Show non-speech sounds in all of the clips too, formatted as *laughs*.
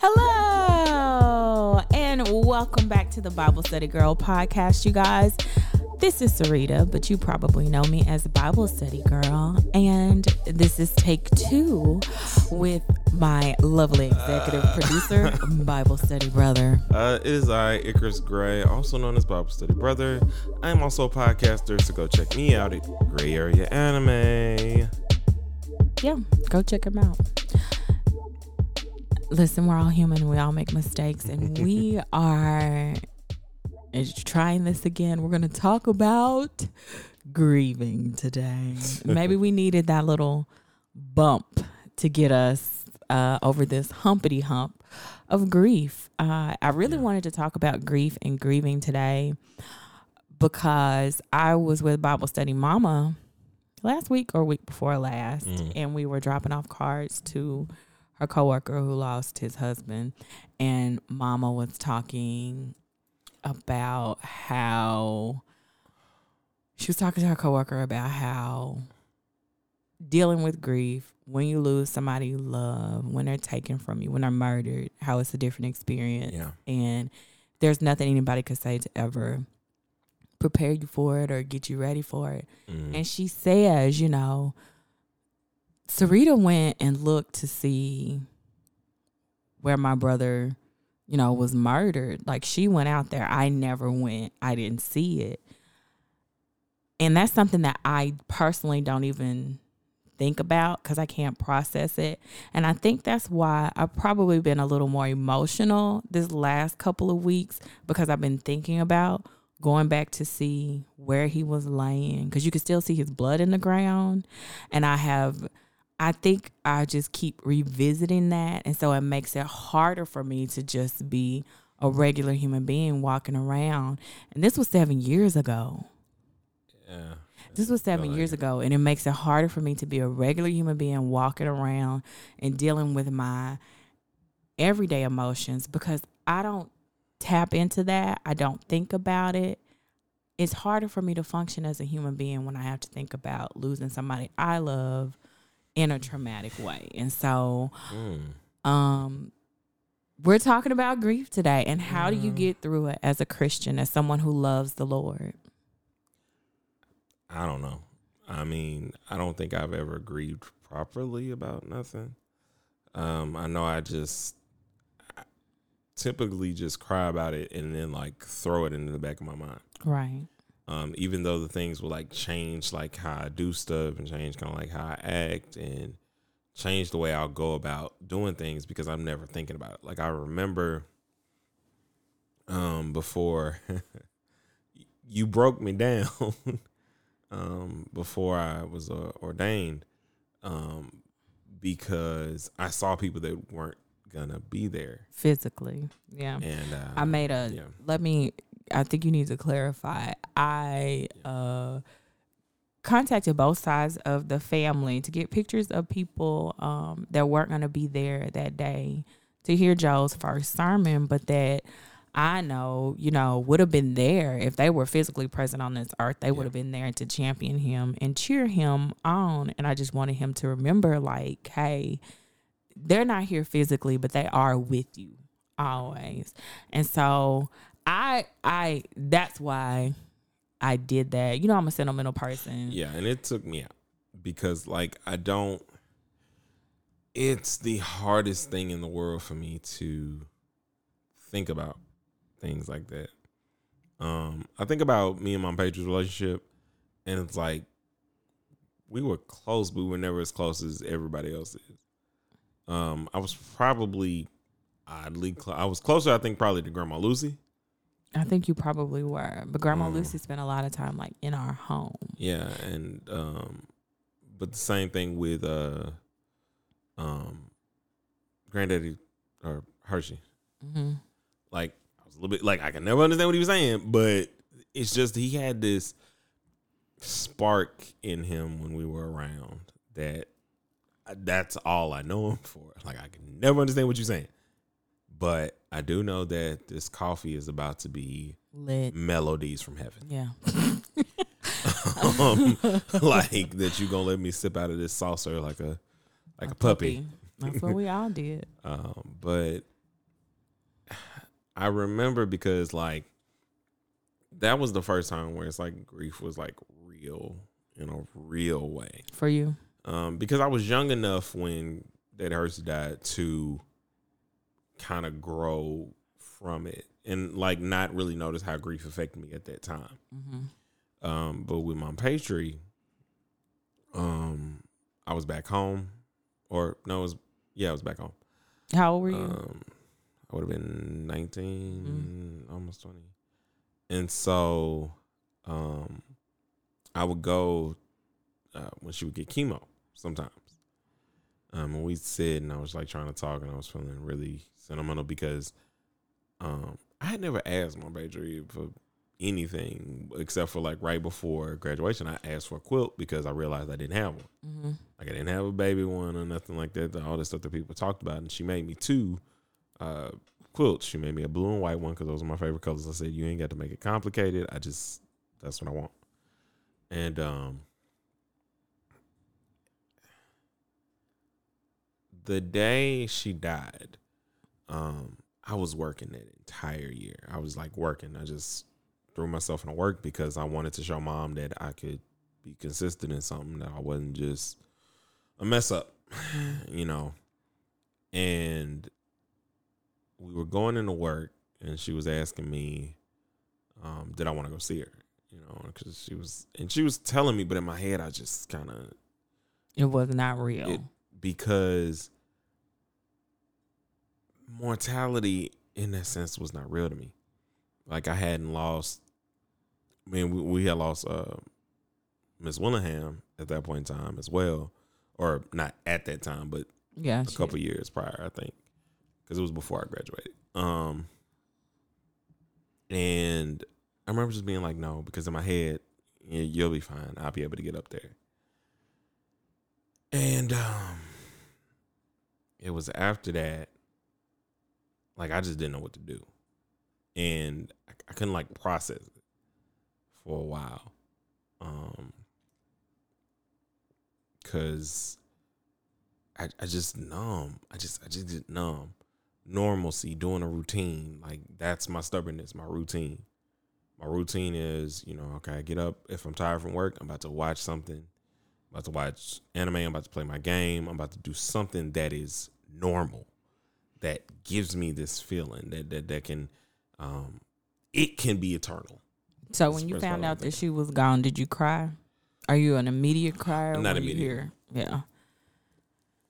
Hello, and welcome back to the Bible Study Girl podcast, you guys. This is Sarita, but you probably know me as Bible Study Girl. And this is take two with my lovely executive producer, *laughs* Bible Study Brother. Uh, it is I, Icarus Gray, also known as Bible Study Brother. I'm also a podcaster, so go check me out at Gray Area Anime. Yeah, go check him out. Listen, we're all human. We all make mistakes, and we *laughs* are trying this again. We're going to talk about grieving today. *laughs* Maybe we needed that little bump to get us uh, over this humpity hump of grief. Uh, I really wanted to talk about grief and grieving today because I was with Bible Study Mama last week or week before last, Mm. and we were dropping off cards to her coworker who lost his husband, and Mama was talking about how she was talking to her coworker about how dealing with grief when you lose somebody you love, when they're taken from you, when they're murdered, how it's a different experience. Yeah. And there's nothing anybody could say to ever prepare you for it or get you ready for it. Mm. And she says, you know, Sarita went and looked to see where my brother, you know, was murdered. Like she went out there. I never went. I didn't see it. And that's something that I personally don't even think about because I can't process it. And I think that's why I've probably been a little more emotional this last couple of weeks because I've been thinking about going back to see where he was laying because you can still see his blood in the ground. And I have, I think I just keep revisiting that. And so it makes it harder for me to just be a regular human being walking around. And this was seven years ago. yeah. This was seven years ago, and it makes it harder for me to be a regular human being walking around and dealing with my everyday emotions because I don't tap into that. I don't think about it. It's harder for me to function as a human being when I have to think about losing somebody I love in a traumatic way. And so, Mm. um, we're talking about grief today and how do you Mhm. get through it as a Christian, as someone who loves the Lord? I don't know. I mean, I don't think I've ever grieved properly about nothing. Um, I know I just I typically just cry about it and then like throw it into the back of my mind. Right. Um, even though the things will like change like how I do stuff and change kind of like how I act and change the way I'll go about doing things because I'm never thinking about it. Like I remember um before *laughs* you broke me down *laughs* um before I was uh, ordained um because I saw people that weren't gonna be there Physically. Yeah. and uh, I made a yeah. let me I think you need to clarify. I uh contacted both sides of the family to get pictures of people um that weren't going to be there that day to hear Joe's first sermon, but that I know, you know, would have been there if they were physically present on this earth. They would have been there to champion him and cheer him on. And I just wanted him to remember, like, hey, they're not here physically, but they are with you always. And so I I that's why I did that. You know I'm a sentimental person. Yeah, and it took me out because like I don't it's the hardest thing in the world for me to think about things like that. Um I think about me and my Patriots relationship and it's like we were close, but we were never as close as everybody else is. Um I was probably oddly close. I was closer I think probably to Grandma Lucy. I think you probably were. But Grandma Um, Lucy spent a lot of time like in our home. Yeah, and um but the same thing with uh um granddaddy or Hershey. hmm Like I was a little bit like I can never understand what he was saying, but it's just he had this spark in him when we were around that that's all I know him for. Like I can never understand what you're saying. But I do know that this coffee is about to be Lit. melodies from heaven. Yeah. *laughs* um, *laughs* like that you gonna let me sip out of this saucer like a like a, puppy. That's what we *laughs* all did. Um, but I remember because like that was the first time where it's like grief was like real in a real way. For you. Um, because I was young enough when that Hersey died to kind of grow from it and like not really notice how grief affected me at that time. Mm-hmm. Um, but with my Patry, um, I was back home, or no, it was yeah, I was back home. How old were you? Um, I would have been 19, almost 20. And so um, I would go uh, when she would get chemo sometimes. Um, and we'd sit and I was like trying to talk and I was feeling really sentimental because um, I had never asked my baby for anything except for like right before graduation. I asked for a quilt because I realized I didn't have one. mm-hmm. Like I didn't have a baby one or nothing like that. All this stuff that people talked about, and she made me two uh, quilts. She made me a blue and white one because those are my favorite colors. I said you ain't got to make it complicated. I just that's what I want. And um, the day she died, um, I was working that entire year. I was like working. I just threw myself into work because I wanted to show mom that I could be consistent in something that I wasn't just a mess up, *sighs* you know. And we were going into work, and she was asking me, um, "Did I want to go see her?" You know, because she was, and she was telling me, but in my head, I just kind of It was not real. it because mortality in that sense was not real to me. Like I hadn't lost. I mean, we, we had lost uh, Miss Willingham at that point in time as well, or not at that time, but yeah. a couple years prior, I think, because it was before I graduated. Um, and I remember just being like, no, because in my head, "Yeah, you'll be fine. I'll be able to get up there. And um, it was after that, like I just didn't know what to do, and I, I couldn't like process it for a while, um, because I I just numb. I just I just get numb. Normalcy, doing a routine, like that's my stubbornness, my routine. My routine is, you know, okay, I get up. If I'm tired from work, I'm about to watch something. I'm about to watch anime. I'm about to play my game. I'm about to do something that is normal, that gives me this feeling that that that can, um, it can be eternal. So when you found out that she was gone, did you cry? Are you an immediate crier? Not immediate. hear- Yeah.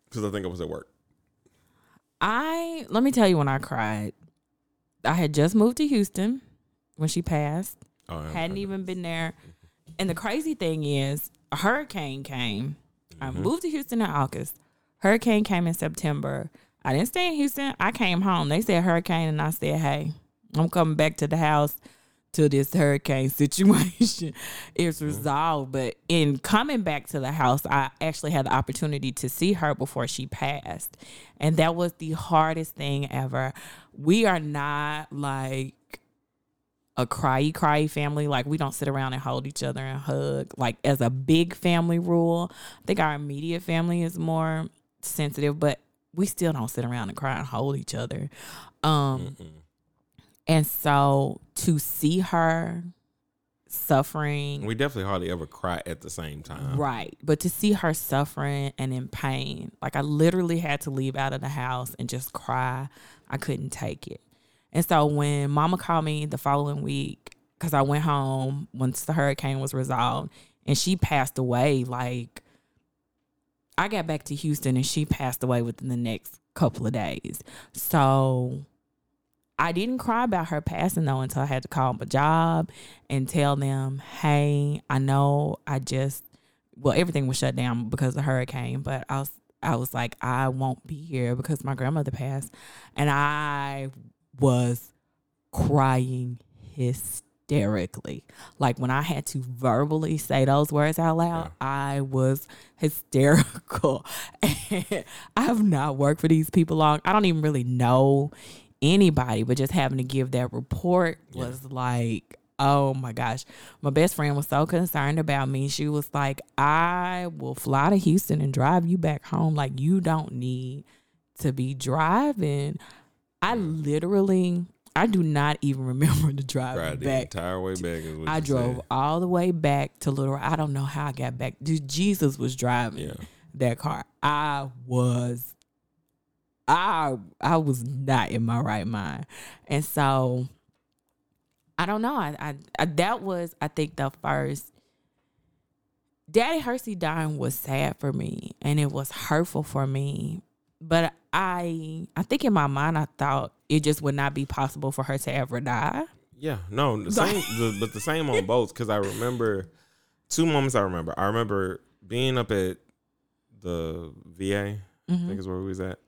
Because I think I was at work. I let me tell you when I cried. I had just moved to Houston when she passed. Oh, I- Hadn't even been there. And the crazy thing is, a hurricane came. I Mhm. moved to Houston in August. Hurricane came in September. I didn't stay in Houston. I came home. They said hurricane, and I said, "Hey, I'm coming back to the house till this hurricane *laughs* situation is resolved." But in coming back to the house, I actually had the opportunity to see her before she passed, and that was the hardest thing ever. We are not like a cryy cryy family. Like we don't sit around and hold each other and hug. Like as a big family rule, I think our immediate family is more sensitive, but we still don't sit around and cry and hold each other. Um, Mm-mm. and so to see her suffering, We definitely hardly ever cry at the same time. right, but to see her suffering and in pain, like I literally had to leave out of the house and just cry. I couldn't take it. And so when mama called me the following week, because I went home once the hurricane was resolved and she passed away, like I got back to Houston and she passed away within the next couple of days. So I didn't cry about her passing though until I had to call my job and tell them, hey, I know I just, well, everything was shut down because of the hurricane, but I was, I was like, I won't be here because my grandmother passed. And I was crying hysterically. Like when I had to verbally say those words out loud, I was hysterical. *laughs* I have not worked for these people long. I don't even really know anybody, but just having to give that report was like, oh my gosh. My best friend was so concerned about me. She was like, I will fly to Houston and drive you back home. Like, you don't need to be driving. I literally, I do not even remember the drive Right, the back. entire way back I drove said. all the way back to Little. Rock. I don't know how I got back. Dude, Jesus was driving Yeah. that car. I was, I I was not in my right mind, and so I don't know. I, I, I that was I think the first. Daddy Hersey dying was sad for me, and it was hurtful for me. But I, I think in my mind, I thought it just would not be possible for her to ever die. Yeah, no, the same, the, but the same on both. Because I remember two moments. I remember. I remember being up at the VA. I think is where we was at.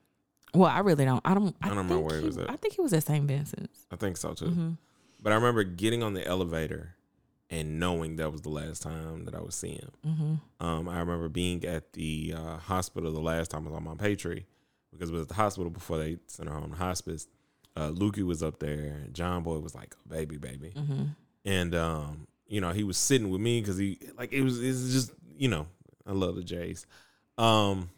Well, I really don't. I don't. I, I don't remember where it he- was at. I think he was at St. Vincent's. I think so too. Mm-hmm. But I remember getting on the elevator and knowing that was the last time that I was seeing him. Mm-hmm. Um, I remember being at the uh, hospital the last time I was on my Patri because it was at the hospital before they sent her home to hospice. Uh, Lukey was up there. John Boy was like a baby, baby, Mm-hmm. and um, you know he was sitting with me because he like it was it's just you know I love the Jays. Um,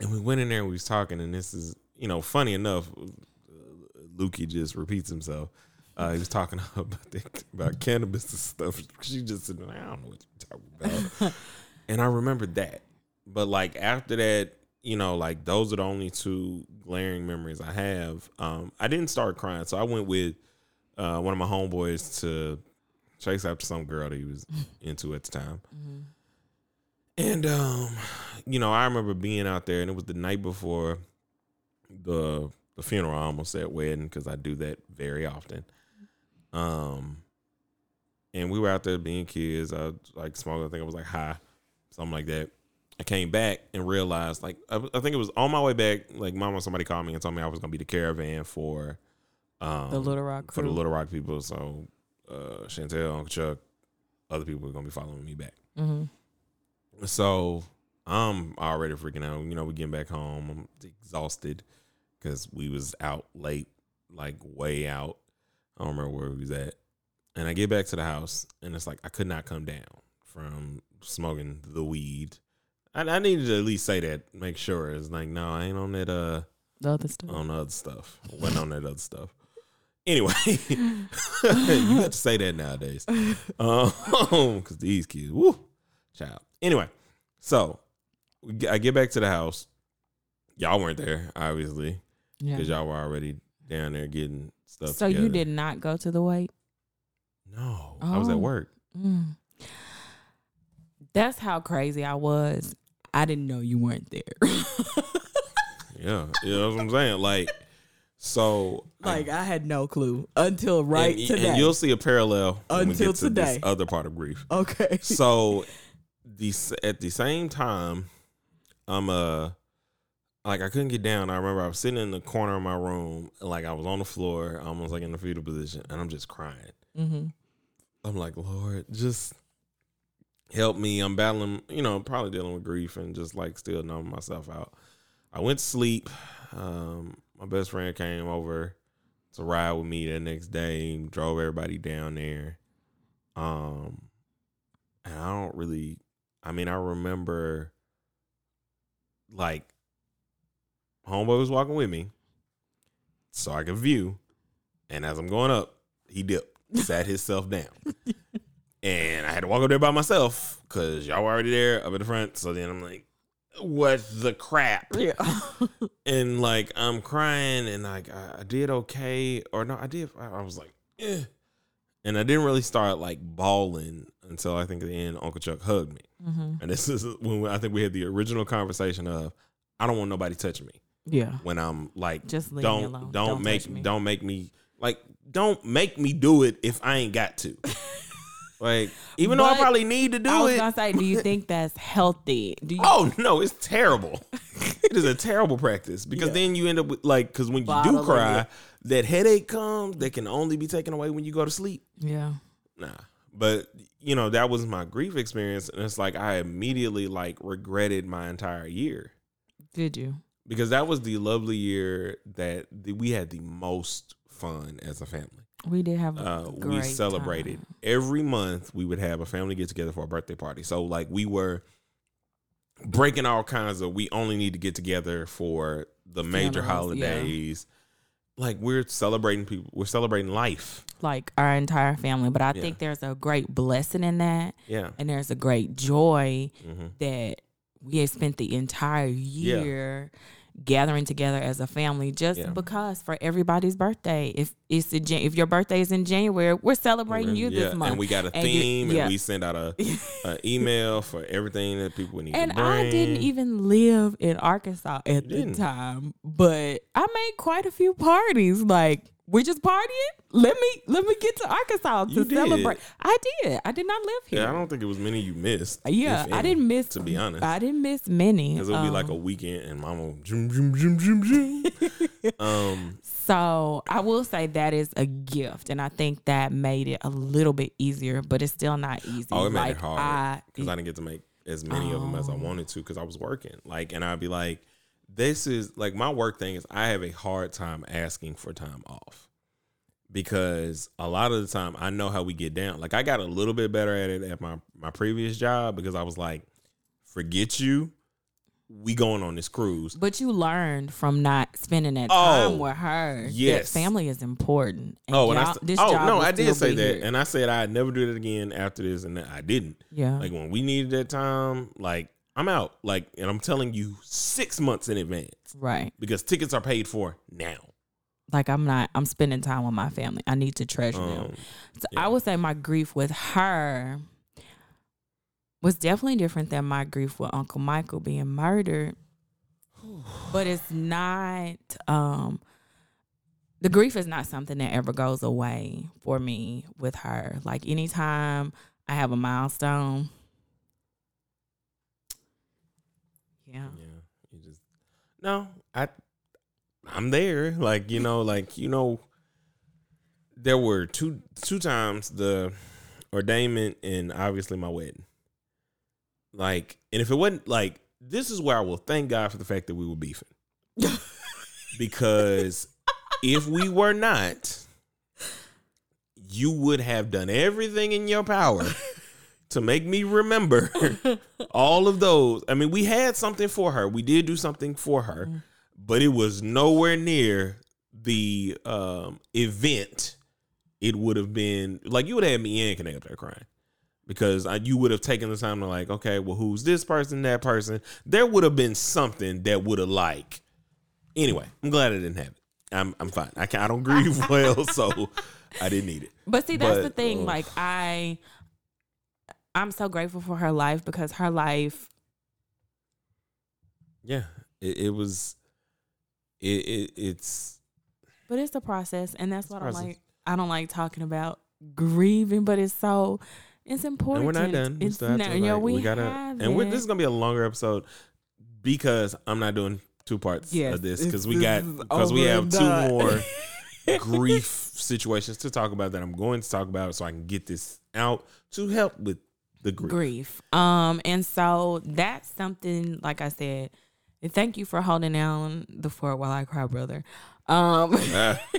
and we went in there and we was talking, and this is you know funny enough, uh, Lukey just repeats himself. Uh, he was talking *laughs* about the, about cannabis and stuff. She just said, "I don't know what you're talking about." *laughs* and I remember that. But like after that, you know, like those are the only two glaring memories I have. Um, I didn't start crying, so I went with uh, one of my homeboys to chase after some girl that he was *laughs* into at the time. And um, you know, I remember being out there, and it was the night before the the funeral. I almost said wedding because I do that very often. Um, and we were out there being kids. I like smoking. I think I was like high, something like that. I came back and realized, like, I, I think it was on my way back. Like, mama, somebody called me and told me I was gonna be the caravan for um, The Little Rock for the. Little Rock people. So, uh, Chantel, Uncle Chuck, other people are gonna be following me back. Mm-hmm. So I'm already freaking out. You know, we getting back home. I'm exhausted because we was out late, like way out. I don't remember where we was at. And I get back to the house, and it's like I could not come down from smoking the weed. I, I needed to at least say that, make sure. It's like, no, I ain't on that. Uh, The other stuff. on the other stuff. Wasn't on that other stuff. Anyway, *laughs* you have to say that nowadays. *laughs* Um, because these kids, woo, child. Anyway, so I get back to the house. Y'all weren't there, obviously, yeah. because y'all were already down there getting stuff. So you did not go to the wake? No, I was at Oh. work. Mm. That's how crazy I was. I didn't know you weren't there. *laughs* Yeah, you know what I'm saying. Like, so like I had no clue until right and, today. and you'll see a parallel when we Until to this today. other part of grief. okay. so the at the same time i'm uh like i couldn't get down i remember i was sitting in the corner of my room like i was on the floor almost like in the fetal position and i'm just crying mm-hmm. i'm like lord just help me i'm battling you know probably dealing with grief and just like still numbing myself out. I went to sleep. Um my best friend came over to ride with me the next day drove everybody down there. Um and i don't really i mean i remember like homeboy was walking with me so i could view and as i'm going up he dipped sat himself down *laughs* and I had to walk up there by myself because y'all were already there up at the front. So then I'm like, what the crap? Yeah. *laughs* And like I'm crying and like I, I did okay. Or no, I did I, I was like, eh. And I didn't really start like bawling until I think at the end Uncle Chuck hugged me. mm-hmm. And this is when we- I think we had the original conversation of I don't want nobody touching me Yeah. when I'm like Just leave don't me alone. don't, Don't make me. don't make me like don't make me do it if I ain't got to. *laughs* like even though I probably need to do I was it. gonna say, do you *laughs* think that's healthy? Do you? Oh no, it's terrible. *laughs* it is a terrible practice because Yeah. then you end up with like because when you do cry, it. that headache comes that can only be taken away when you go to sleep. Yeah. Nah, but you know that was my grief experience, and it's like I immediately like regretted my entire year Did you? because that was the lovely year that the, we had the most fun as a family. We did have a Uh, we celebrated time. every month. We would have a family get together for a birthday party. So like we were breaking all kinds of. We only need to get together for the major Funerals, yeah. holidays. Like we're celebrating people. We're celebrating life. like our entire family. But I Yeah. think there's a great blessing in that, Yeah. and there's a great joy hmm that we have spent the entire year gathering together as a family just Yeah. because for everybody's birthday if it's in Jan- if your birthday is in January we're celebrating you yeah. this month And we got a And you- theme, yeah. and we send out a, a *laughs* email for everything that people need and. I didn't even live in Arkansas at the didn't. time but I made quite a few parties like we're just partying let me let me get to Arkansas to You did. celebrate I did I did not live here Yeah, I don't think it was many you missed. Yeah, if I didn't miss. To be honest, I didn't miss many. because it would be like a Um, weekend, and Mama zoom zoom zoom zoom zoom. *laughs* um, So I will say that is a gift, and I think that made it a little bit easier, but it's still not easy. oh, it made like it hard because I didn't get to make as many of them as I Oh. wanted to because I was working. Like, and I'd be like, this is like my work thing is I have a hard time asking for time off because a lot of the time I know how we get down. Like, I got a little bit better at it at my my previous job because I was like, forget you, we going on this cruise. but you learned from not spending that Oh, time with her. yes. that family is important. And Oh, and I this oh no, I did say that, here. and I said I'd never do it again after this, and I didn't. yeah, Like when we needed that time, like I'm out. Like, and I'm telling you six months in advance right. because tickets are paid for now. Like I'm not. I'm spending time with my family. I need to treasure them. Um, So Yeah. I would say my grief with her was definitely different than my grief with Uncle Michael being murdered. But it's not um the grief is not something that ever goes away for me with her. Like anytime I have a milestone. Yeah. yeah, you just no. I I'm there. Like you know, like you know, there were two two times the ordainment and obviously my wedding. Like, and if it wasn't like this is where I will thank God for the fact that we were beefing. *laughs* because if we were not, you would have done everything in your power to make me remember *laughs* all of those. I mean, we had something for her. We did do something for her, Mm. but it was nowhere near the um, event. It would have been like you would have had me in connect up there crying because I, you would have taken the time to like, okay, well, who's this person, that person? There would have been something that would have like. Anyway, I'm glad I didn't have it. I'm I'm fine. I can I don't grieve *laughs* well, so I didn't need it. But see, that's the thing. uh, like I, I'm so grateful for her life because her life. Yeah, it, it was. It, it it's But it's a process, and that's what I'm like. I don't like talking about grieving, but it's so it's important. and we're not done. We It's still have not, to, you know, we, we gotta, haven't. and we're, this is gonna be a longer episode because I'm not doing two parts Yes, of this because we got because we have two done. more *laughs* grief situations to talk about that I'm going to talk about so I can get this out to help with the grief. grief. Um, and so that's something. Like I said, and thank you for holding down the fort while I cry, brother. Um, Ah. *laughs*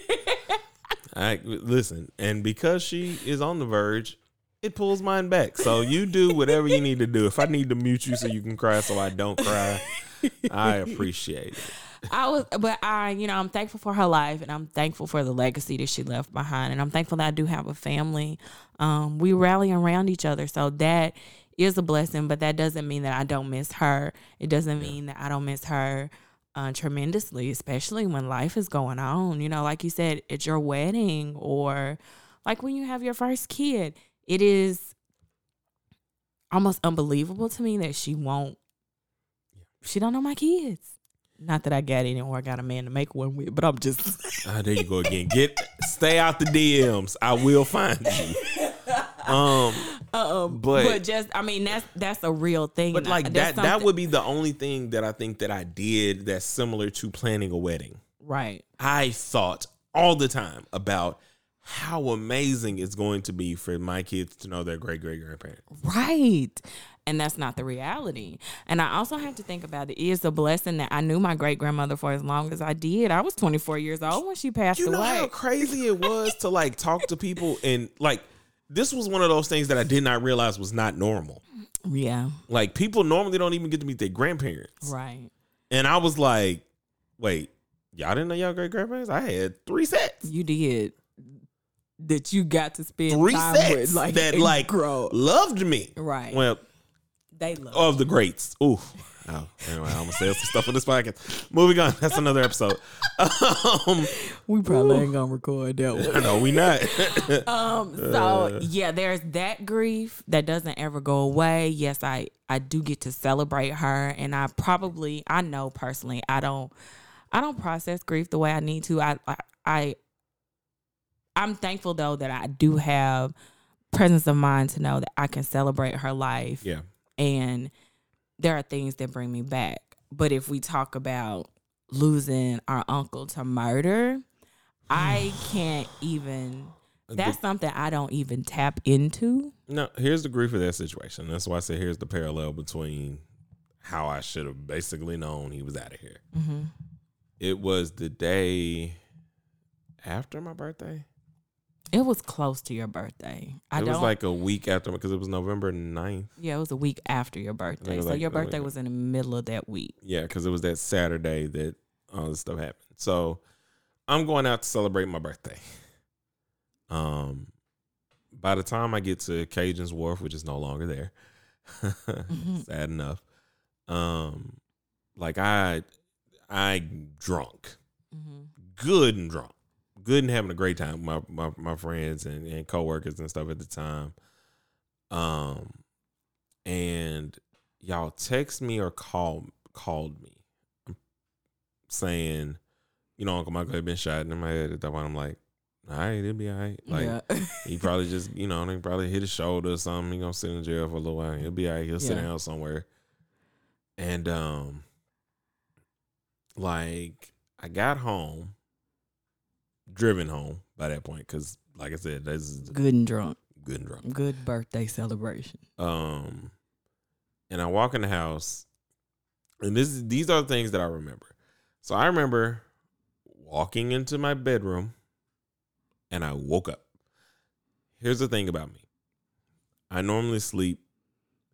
I listen, and because she is on the verge, it pulls mine back. So you do whatever you need to do. If I need to mute you so you can cry, so I don't cry, I *laughs* appreciate it. I was, but I, you know, I'm thankful for her life, and I'm thankful for the legacy that she left behind, and I'm thankful that I do have a family. Um, we rally around each other, so that is a blessing. But that doesn't mean that I don't miss her. It doesn't mean that I don't miss her uh, tremendously, especially when life is going on. You know, like you said, at your wedding or like when you have your first kid, it is almost unbelievable to me that she won't. She don't know my kids. Not that I got any or I got a man to make one with, but I'm just Ah, there you go again. Get stay out the DMs. I will find you. *laughs* Um, um, But- but, just I mean that's that's a real thing. but like that, that's that would be the only thing that I think that I did that's similar to planning a wedding. right. I thought all the time about how amazing it's going to be for my kids to know their great great grandparents. Right. And that's not the reality. And I also have to think about it is a blessing that I knew my great grandmother for as long as I did. I was 24 years old when she passed You know away. how crazy it was to like *laughs* talk to people and like this was one of those things that I did not realize was not normal. yeah. Like people normally don't even get to meet their grandparents. Right. And I was like, wait, y'all didn't know y'all great grandparents? I had three sets. You did. That you got to spend Three time sets with, like that like grow. loved me. Right. Well, they love. of the greats. Ooh. Oh, anyway, I'm gonna say some stuff on this podcast. Moving on. That's another episode. Um, we probably ain't gonna record that *laughs* one. no, we not. *laughs* Um. So yeah, there's that grief that doesn't ever go away. Yes, I I do get to celebrate her, and I probably I know personally I don't I don't process grief the way I need to. I I, I I'm thankful though that I do have presence of mind to know that I can celebrate her life yeah. and there are things that bring me back. But if we talk about losing our uncle to murder, *sighs* I can't even. That's something I don't even tap into. No, here's the grief of that situation. That's why I say here's the parallel between how I should have basically known he was out of here. Mm-hmm. It was the day after my birthday. It was close to your birthday. I it was like a week after because it was November 9th. yeah, it was a week after your birthday. So like- your birthday like- was in the middle of that week. Yeah, because it was that Saturday that all this stuff happened. So I'm going out to celebrate my birthday. Um, by the time I get to Cajun's Wharf, which is no longer there, *laughs* sad enough. Um, like I, I drunk, Mm-hmm. good and drunk, good and having a great time. with My my my friends and and coworkers and stuff at the time. Um, and y'all text me or call called me saying, you know, Uncle Michael had been shot, in my head at that point, I'm like, all right, it'll be all right. Like yeah. he probably just, you know, they probably hit his shoulder or something. He gonna sit in jail for a little while. He'll be all right. He'll sit Yeah. down somewhere. And um, like I got home, driven home by that point, because like I said, this is good and drunk. good and drunk. Good birthday celebration. Um, and I walk in the house, and this is, these are the things that I remember. So I remember walking into my bedroom, and I woke up. Here's the thing about me: I normally sleep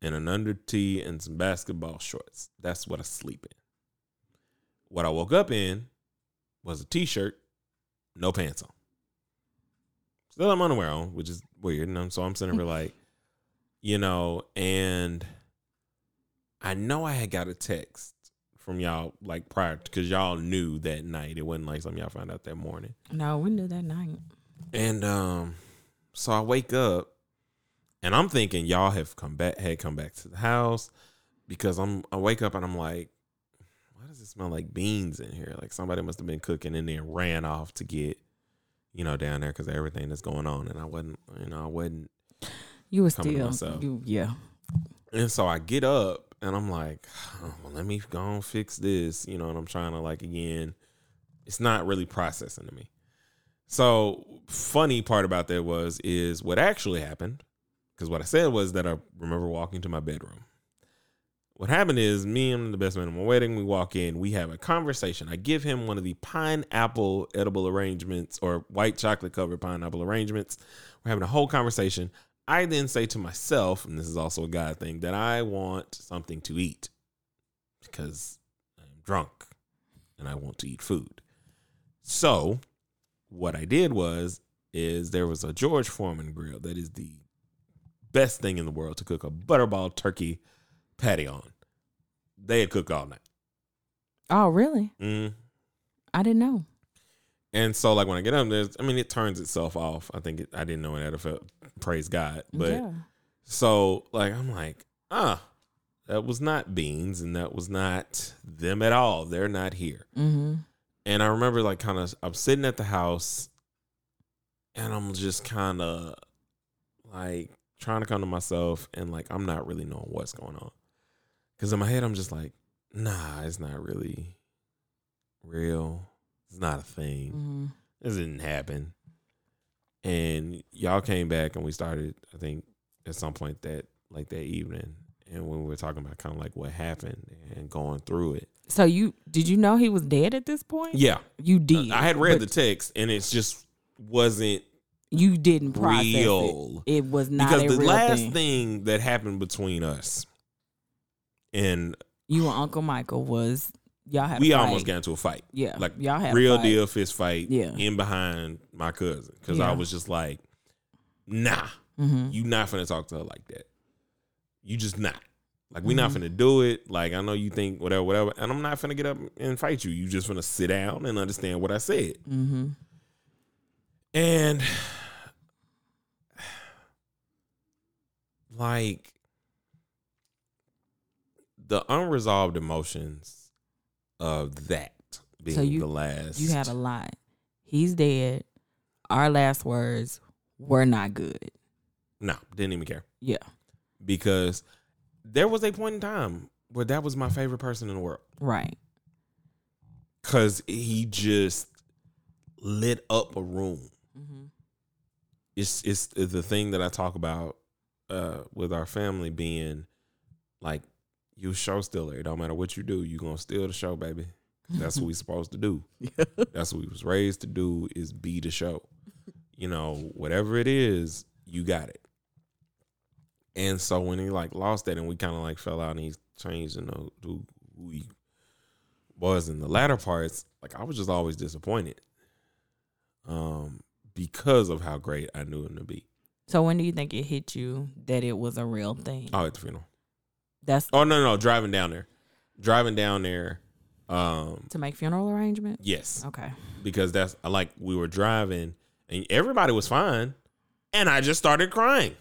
in an under tee and some basketball shorts. That's what I sleep in. What I woke up in was a t-shirt, no pants on. Still have underwear on, which is weird. And I'm, so I'm sitting here *laughs* like, you know, and I know I had got a text from y'all like prior because y'all knew that night. It wasn't like something y'all found out that morning. No, we knew that night. And um, so I wake up and I'm thinking y'all have come back had come back to the house because I'm I wake up and I'm like, why does it smell like beans in here? Like somebody must have been cooking in there and ran off to get, you know, down there because everything that's going on. And I wasn't, you know, I wasn't You were still, myself. you, yeah. And so I get up and I'm like, oh, well, let me go and fix this, you know, and I'm trying to like again, it's not really processing to me. So funny part about that was is what actually happened, because what I said was that I remember walking to my bedroom. What happened is me and the best man at my wedding, we walk in, we have a conversation. I give him one of the pineapple edible arrangements or white chocolate covered pineapple arrangements. We're having a whole conversation. I then say to myself, and this is also a God thing, that I want something to eat because I'm drunk and I want to eat food. So, what I did was, is there was a George Foreman grill that is the best thing in the world to cook a butterball turkey patty on. They had cooked all night. Oh, really? Mm. I didn't know. And so, like when I get up, there's, I mean, it turns itself off. I think it, I didn't know it had a. Praise God, but yeah. So like I'm like, ah, that was not beans and that was not them at all. They're not here. Mm-hmm. And I remember like kind of I'm sitting at the house and I'm just kind of like trying to come to myself and like I'm not really knowing what's going on. Cuz in my head I'm just like, nah, it's not really real. It's not a thing. Mm-hmm. This didn't happen. and y'all came back and we started. I think at some point that like that evening, and when we were talking about kind of like what happened and going through it. So you did you know he was dead at this point? Yeah, You did. I had read the text, and it just wasn't you didn't process real. it. It was not because the last thing. thing that happened between us, and You and Uncle Michael was y'all had. we almost got into a fight. Yeah, like y'all had a real deal fist fight Yeah. in behind my cousin because Yeah. I was just like, nah, hmm you not finna talk to her like that. You just not. Like we not Mhm. finna do it. Like I know you think whatever, whatever, and I'm not finna get up and fight you. You just finna sit down and understand what I said. hmm And *sighs* like the unresolved emotions of that being you- the last You had a lot. He's dead. Our last words were not good. no, didn't even care. Yeah. Because there was a point in time where that was my favorite person in the world. Right. Cause he just lit up a room. hmm it's it's the thing that I talk about uh with our family being like you a show stealer. It don't matter what you do, you gonna steal the show, baby. That's what we supposed to do. *laughs* That's what we was raised to do is be the show. You know, whatever it is, you got it. And so when he like lost that and we kind of like fell out and he changed, you know, who, who he was in the latter parts, like I was just always disappointed. Um, because of how great I knew him to be. So when do you think it hit you that it was a real thing? Oh, at the funeral. That's Oh no, no, driving down there. Driving down there. Um, to make funeral arrangements. yes. Okay. because that's like we were driving and everybody was fine and i just started crying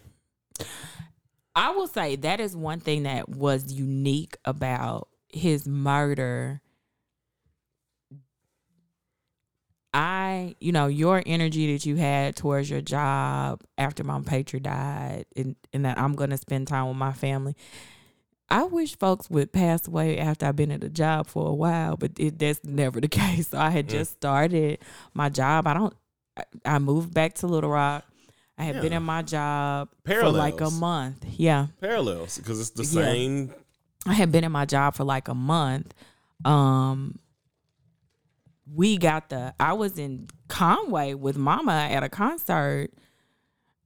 I will say that is one thing that was unique about his murder. I, you know, your energy that you had towards your job after my patron died, and, and that I'm going to spend time with my family. I wish folks would pass away after I've been at a job for a while, but it, that's never the *laughs* case. So I had just started my job. I don't. I, I moved back to Little Rock. I had been Yeah. in my job for like a month. Yeah. parallels because it's the Yeah. same I had been in my job for like a month. Um we got the I was in Conway with mama at a concert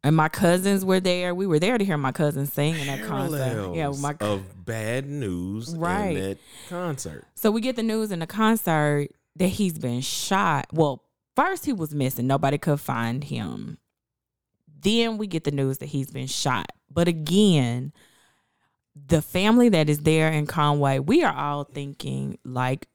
and my cousins were there. We were there to hear my cousins sing in that concert. Yeah, my of bad news Right. in that concert So we get the news in the concert that he's been shot. Well, first he was missing. Nobody could find him. Then we get the news that he's been shot. But again, the family that is there in Conway, we are all thinking like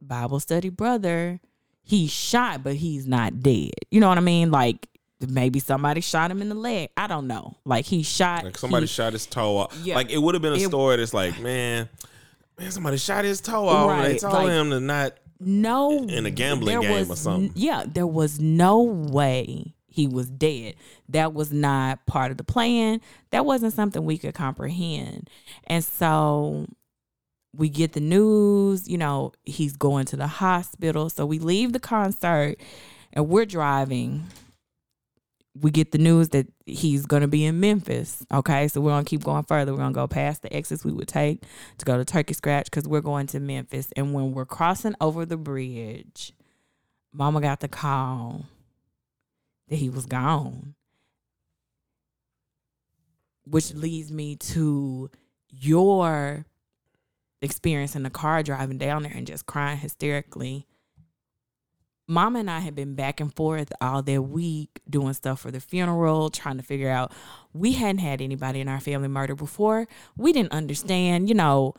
Bible study brother, he's shot, but he's not dead. You know what I mean? Like maybe somebody shot him in the leg. I don't know. Like he shot like somebody he- shot his toe off Yeah. like it would have been a It- story that's like man man somebody shot his toe off and they Right, told like- him to not no in a gambling game was or something. yeah, there was no way he was dead. That was not part of the plan. That wasn't something we could comprehend. And so we get the news, you know, he's going to the hospital. So we leave the concert and we're driving. We get the news that he's going to be in Memphis. Okay. So we're going to keep going further. We're going to go past the exits we would take to go to Turkey Scratch because we're going to Memphis. And when we're crossing over the bridge, mama got the call that he was gone. Which leads me to your experience in the car driving down there and just crying hysterically. Mama and I had been back and forth all that week doing stuff for the funeral, trying to figure out. We hadn't had anybody in our family murdered before. We didn't understand, you know,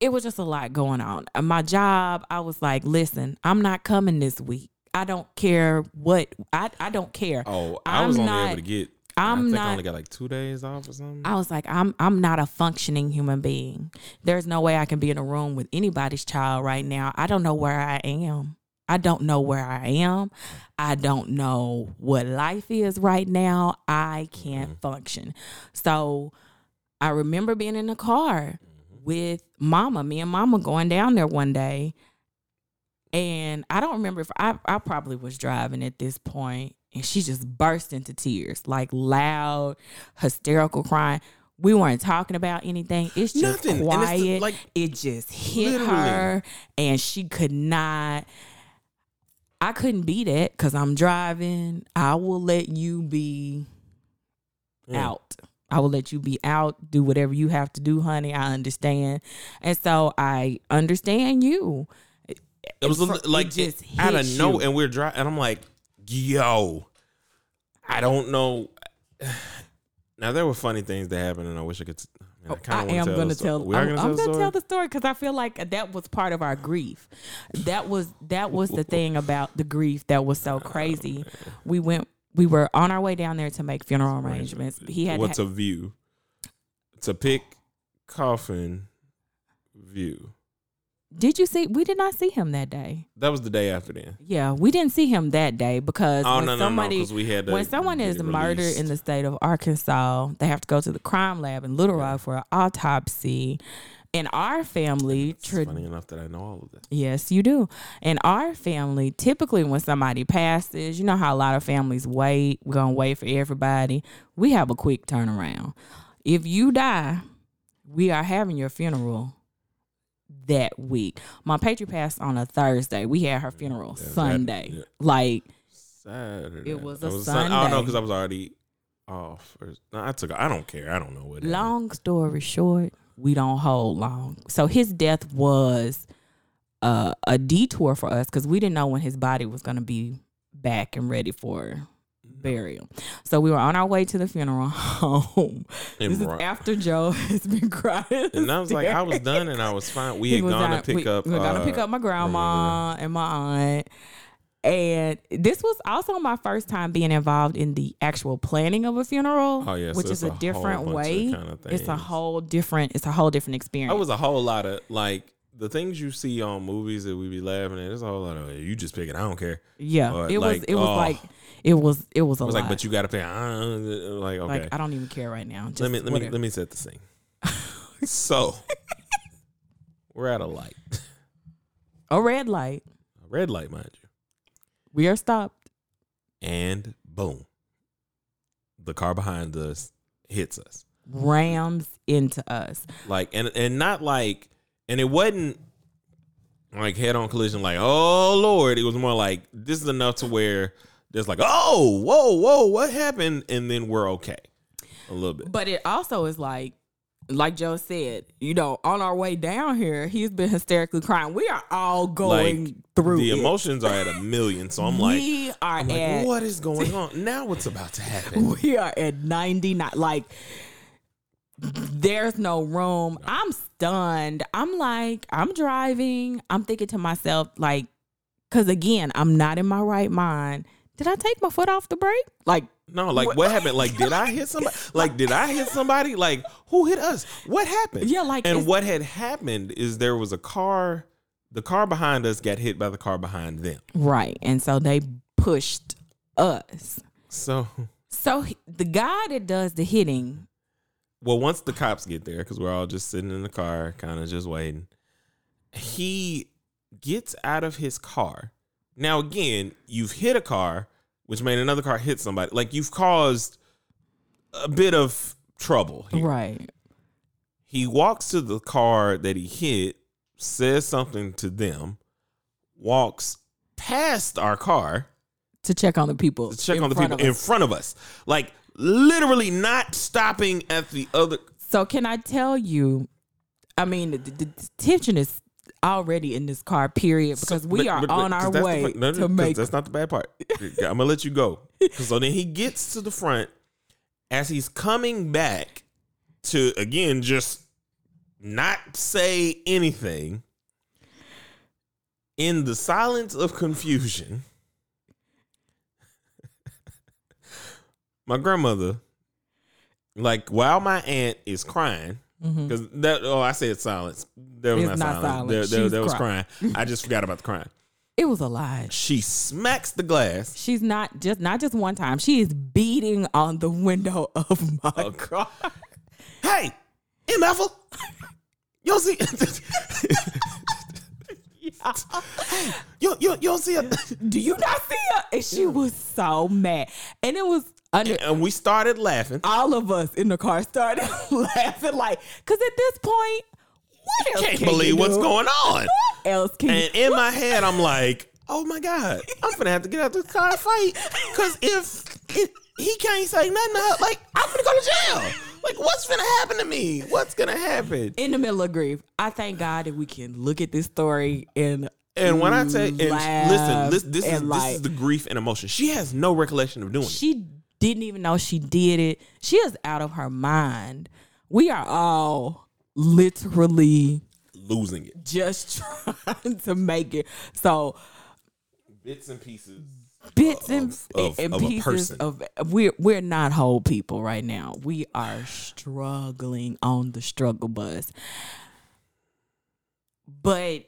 it was just a lot going on. Uh, My job, I was like, listen, I'm not coming this week. I don't care what I, I don't care. oh i was I'm only not- able to get I'm I think not I only got like two days off or something. I was like, I'm I'm not a functioning human being. There's no way I can be in a room with anybody's child right now. I don't know where I am. I don't know where I am. I don't know what life is right now. I can't mm-hmm. function. So I remember being in the car mm-hmm. with mama, me and mama going down there one day. And I don't remember if I, I probably was driving at this point. and she just burst into tears, like loud, hysterical crying. We weren't talking about anything. It's just Nothing. And it's quiet. the- like- it just hit Literally. her, and she could not. I couldn't be that because I'm driving. I will let you be Yeah. out. I will let you be out, do whatever you have to do, honey. I understand. And so I understand you. It was fr- like it just out of no, and we're driving, and I'm like, yo, I don't know. *sighs* Now there were funny things that happened, and I wish I could. Oh, I wanna am going to tell. I'm, gonna I'm tell the going to story? tell the story because I feel like that was part of our grief. That was that was the thing about the grief that was so crazy. We went. We were on our way down there to make funeral arrangements. He had. What's ha- a view? It's a pick coffin view. Did you see? We did not see him that day. That was the day after then. Yeah, we didn't see him that day because Oh when no no no! somebody we had when someone is murdered in the state of Arkansas, they have to go to the crime lab in Little Rock for an autopsy. In our family, tra- funny enough that I know all of this. yes, you do. In our family, typically when somebody passes, you know how a lot of families wait. We're gonna wait for everybody. We have a quick turnaround. If you die, we are having your funeral that week. My patriot passed on a Thursday. We had her funeral Yeah, that- Sunday. yeah. Like Saturday. It was a Sun- I don't know because I was already off. Or, no, I took. I don't care. I don't know what. happened. long story short, we don't hold long. So his death was uh, a detour for us because we didn't know when his body was going to be back and ready for burial. So we were on our way to the funeral *laughs* home. And this is after Joe *laughs* has been crying. And I was like, I was done, and I was fine. We had gone out- to pick we, up. We were gonna uh, pick up my grandma and my aunt. And this was also my first time being involved in the actual planning of a funeral, Oh yeah, which it's is a, different way. kinda It's a whole different. It's a whole different experience. It was a whole lot of like the things you see on movies that we be laughing at. it's a whole lot of you just pick it. I don't care. yeah, Or, it was. It was oh. like it was. It was a I was lot. like, but you got to pay. Uh, like okay, like I don't even care right now. Just let me let me let me set the scene. *laughs* so we're at a light, a red light. a red light, mind you, We are stopped. and boom, the car behind us hits us. Rams into us. like and and not like and it wasn't like head on collision like oh lord it was more like this is enough to where there's like oh whoa whoa what happened? And then we're okay a little bit. But it also is like, like Joe said, you know, on our way down here, he's been hysterically crying. We are all going Like, through the it. emotions are at a million. So i'm like we are I'm at like what is going *laughs* on? Now what's about to happen? We are at 99 like there's no room. I'm stunned. I'm like i'm driving. I'm thinking to myself like because again i'm not in my right mind did i take my foot off the brake? Like no like What- what happened? Like did i hit somebody? *laughs* Like did i hit somebody? Like who hit us? What happened? Yeah, like, and what had happened is there was a car the car behind us got hit by the car behind them. Right and so they pushed us. So so he- the guy that does the hitting well once the cops get there because we're all just sitting in the car kind of just waiting he gets out of his car. Now again you've hit a car which made another car hit somebody like you've caused a bit of trouble here. right he walks to the car that he hit says something to them walks past our car to check on the people to check on the people in front of us like literally not stopping at the other So can I tell you? I mean, the, the, the tension is already in this car. Period, because So- we but- are but- but- our the way fun- no, no, make. That's not the bad part. I'm gonna let you go. *laughs* So then he gets to the front as he's coming back to again just not say anything. In the silence of confusion, *laughs* my grandmother, like while my aunt is crying, Mhm. because that oh I said silence. There was It's not, not silence. silent. There, there, there was crying. crying. I just forgot about the crying. *laughs* It was a lie. She smacks the glass. She's not just not just one time. She is beating on the window *laughs* of my Oh, car. Hey, M. Ethel, you see? *laughs* *laughs* you, you, you don't see her. Do you not see her? And she was so mad. And it was under And we started laughing. all of us in the car started *laughs* laughing like cuz at this point what else Can't can believe you what's going on. *laughs* What else can you And in my head, I'm like, oh my God, I'm gonna have to get out of this car and fight. Cause if it, he can't say nothing to her, like, I'm gonna go to jail. *laughs* Like, what's gonna happen to me? What's gonna happen? in the middle of grief. I thank God that we can look at this story and And when I say, and listen, this, this is and, this is the grief and emotion. She has no recollection of doing it. she didn't even know she did it. She is out of her mind. We are all literally Losing it. just *laughs* trying to make it. So Bits and pieces. Bits and, of- and of pieces of we're we're not whole people right now. We are struggling on the struggle bus. But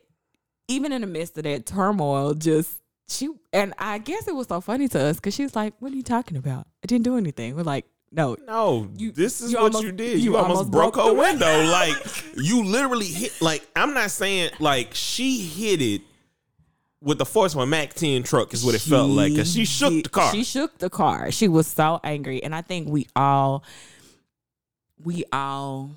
even in the midst of that turmoil, just she and I guess it was so funny to us because she was like, "What are you talking about? I didn't do anything." We're like, "No, No, You- this is you what almost- you did. you You, almost, almost broke, broke her window. like you literally hit. Like I'm not saying like she hit it with the force of a Mac 10 truck is what it felt like. Cause she shook did- the car. She shook the car. She was so angry, and I think we all, we all,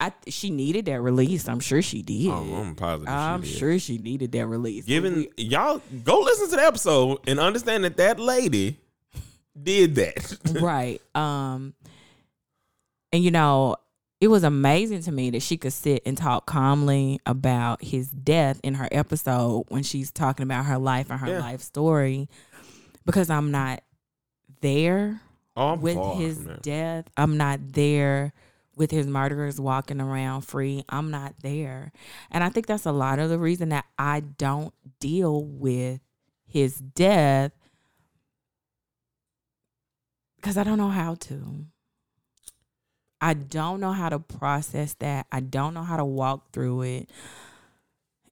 I she needed that release. I'm sure she did. oh, I'm positive. I'm did. sure she needed that release. Given we- y'all go listen to the episode and understand that that lady did that. *laughs* right. Um, and you know, it was amazing to me that she could sit and talk calmly about his death in her episode when she's talking about her life and her Yeah. life story, because I'm not there oh, I'm with his death. I'm not there with his murderers walking around free. I'm not there. And I think that's a lot of the reason that I don't deal with his death because I don't know how to. I don't know how to process that. I don't know how to walk through it.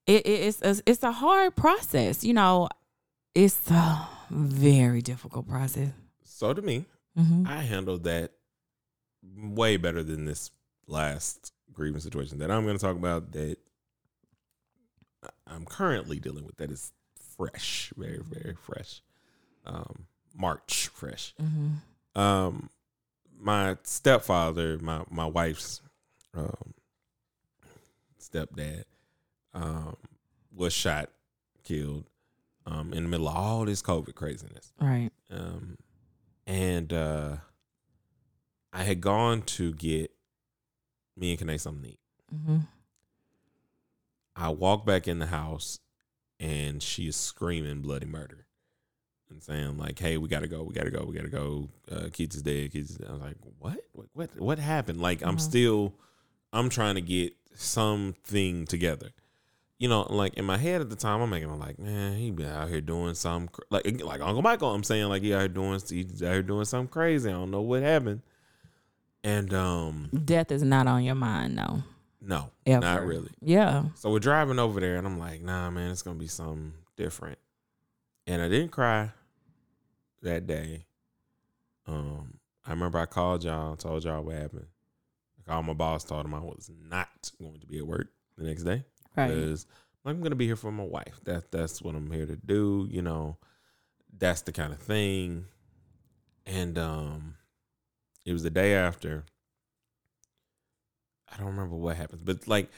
It, it it's a, it's a hard process, you know. It's a very difficult process. So to me, hmm I handled that way better than this last grievance situation that I'm going to talk about that I'm currently dealing with that is fresh, very very fresh. Um March fresh. hmm Um my stepfather, my my wife's um stepdad um was shot, killed um in the middle of all this COVID craziness. Right. Um, and uh, I had gone to get me and Kanae something to eat. hmm I walk back in the house and she is screaming bloody murder and saying like, "Hey, we gotta go, we gotta go, we gotta go. Uh, Keith is dead. Is dead." I was like, "What? What? What, what happened?" Like, I'm Mhm. still, I'm trying to get something together. You know, like in my head at the time, I'm making I'm like, man, he been out here doing something cr-. like like Uncle Michael. I'm saying like he out here doing he's out here doing something crazy. I don't know what happened. And um, Death is not on your mind, no. no, Ever. not really. Yeah. So we're driving over there, and I'm like, nah, man, it's gonna be something different. And I didn't cry that day. Um, I remember I called y'all, told y'all what happened. I called my boss, told him I was not going to be at work the next day Right. because I'm gonna be here for my wife. That that's what I'm here to do. You know, that's the kind of thing. And um, it was the day after. I don't remember what happens, but like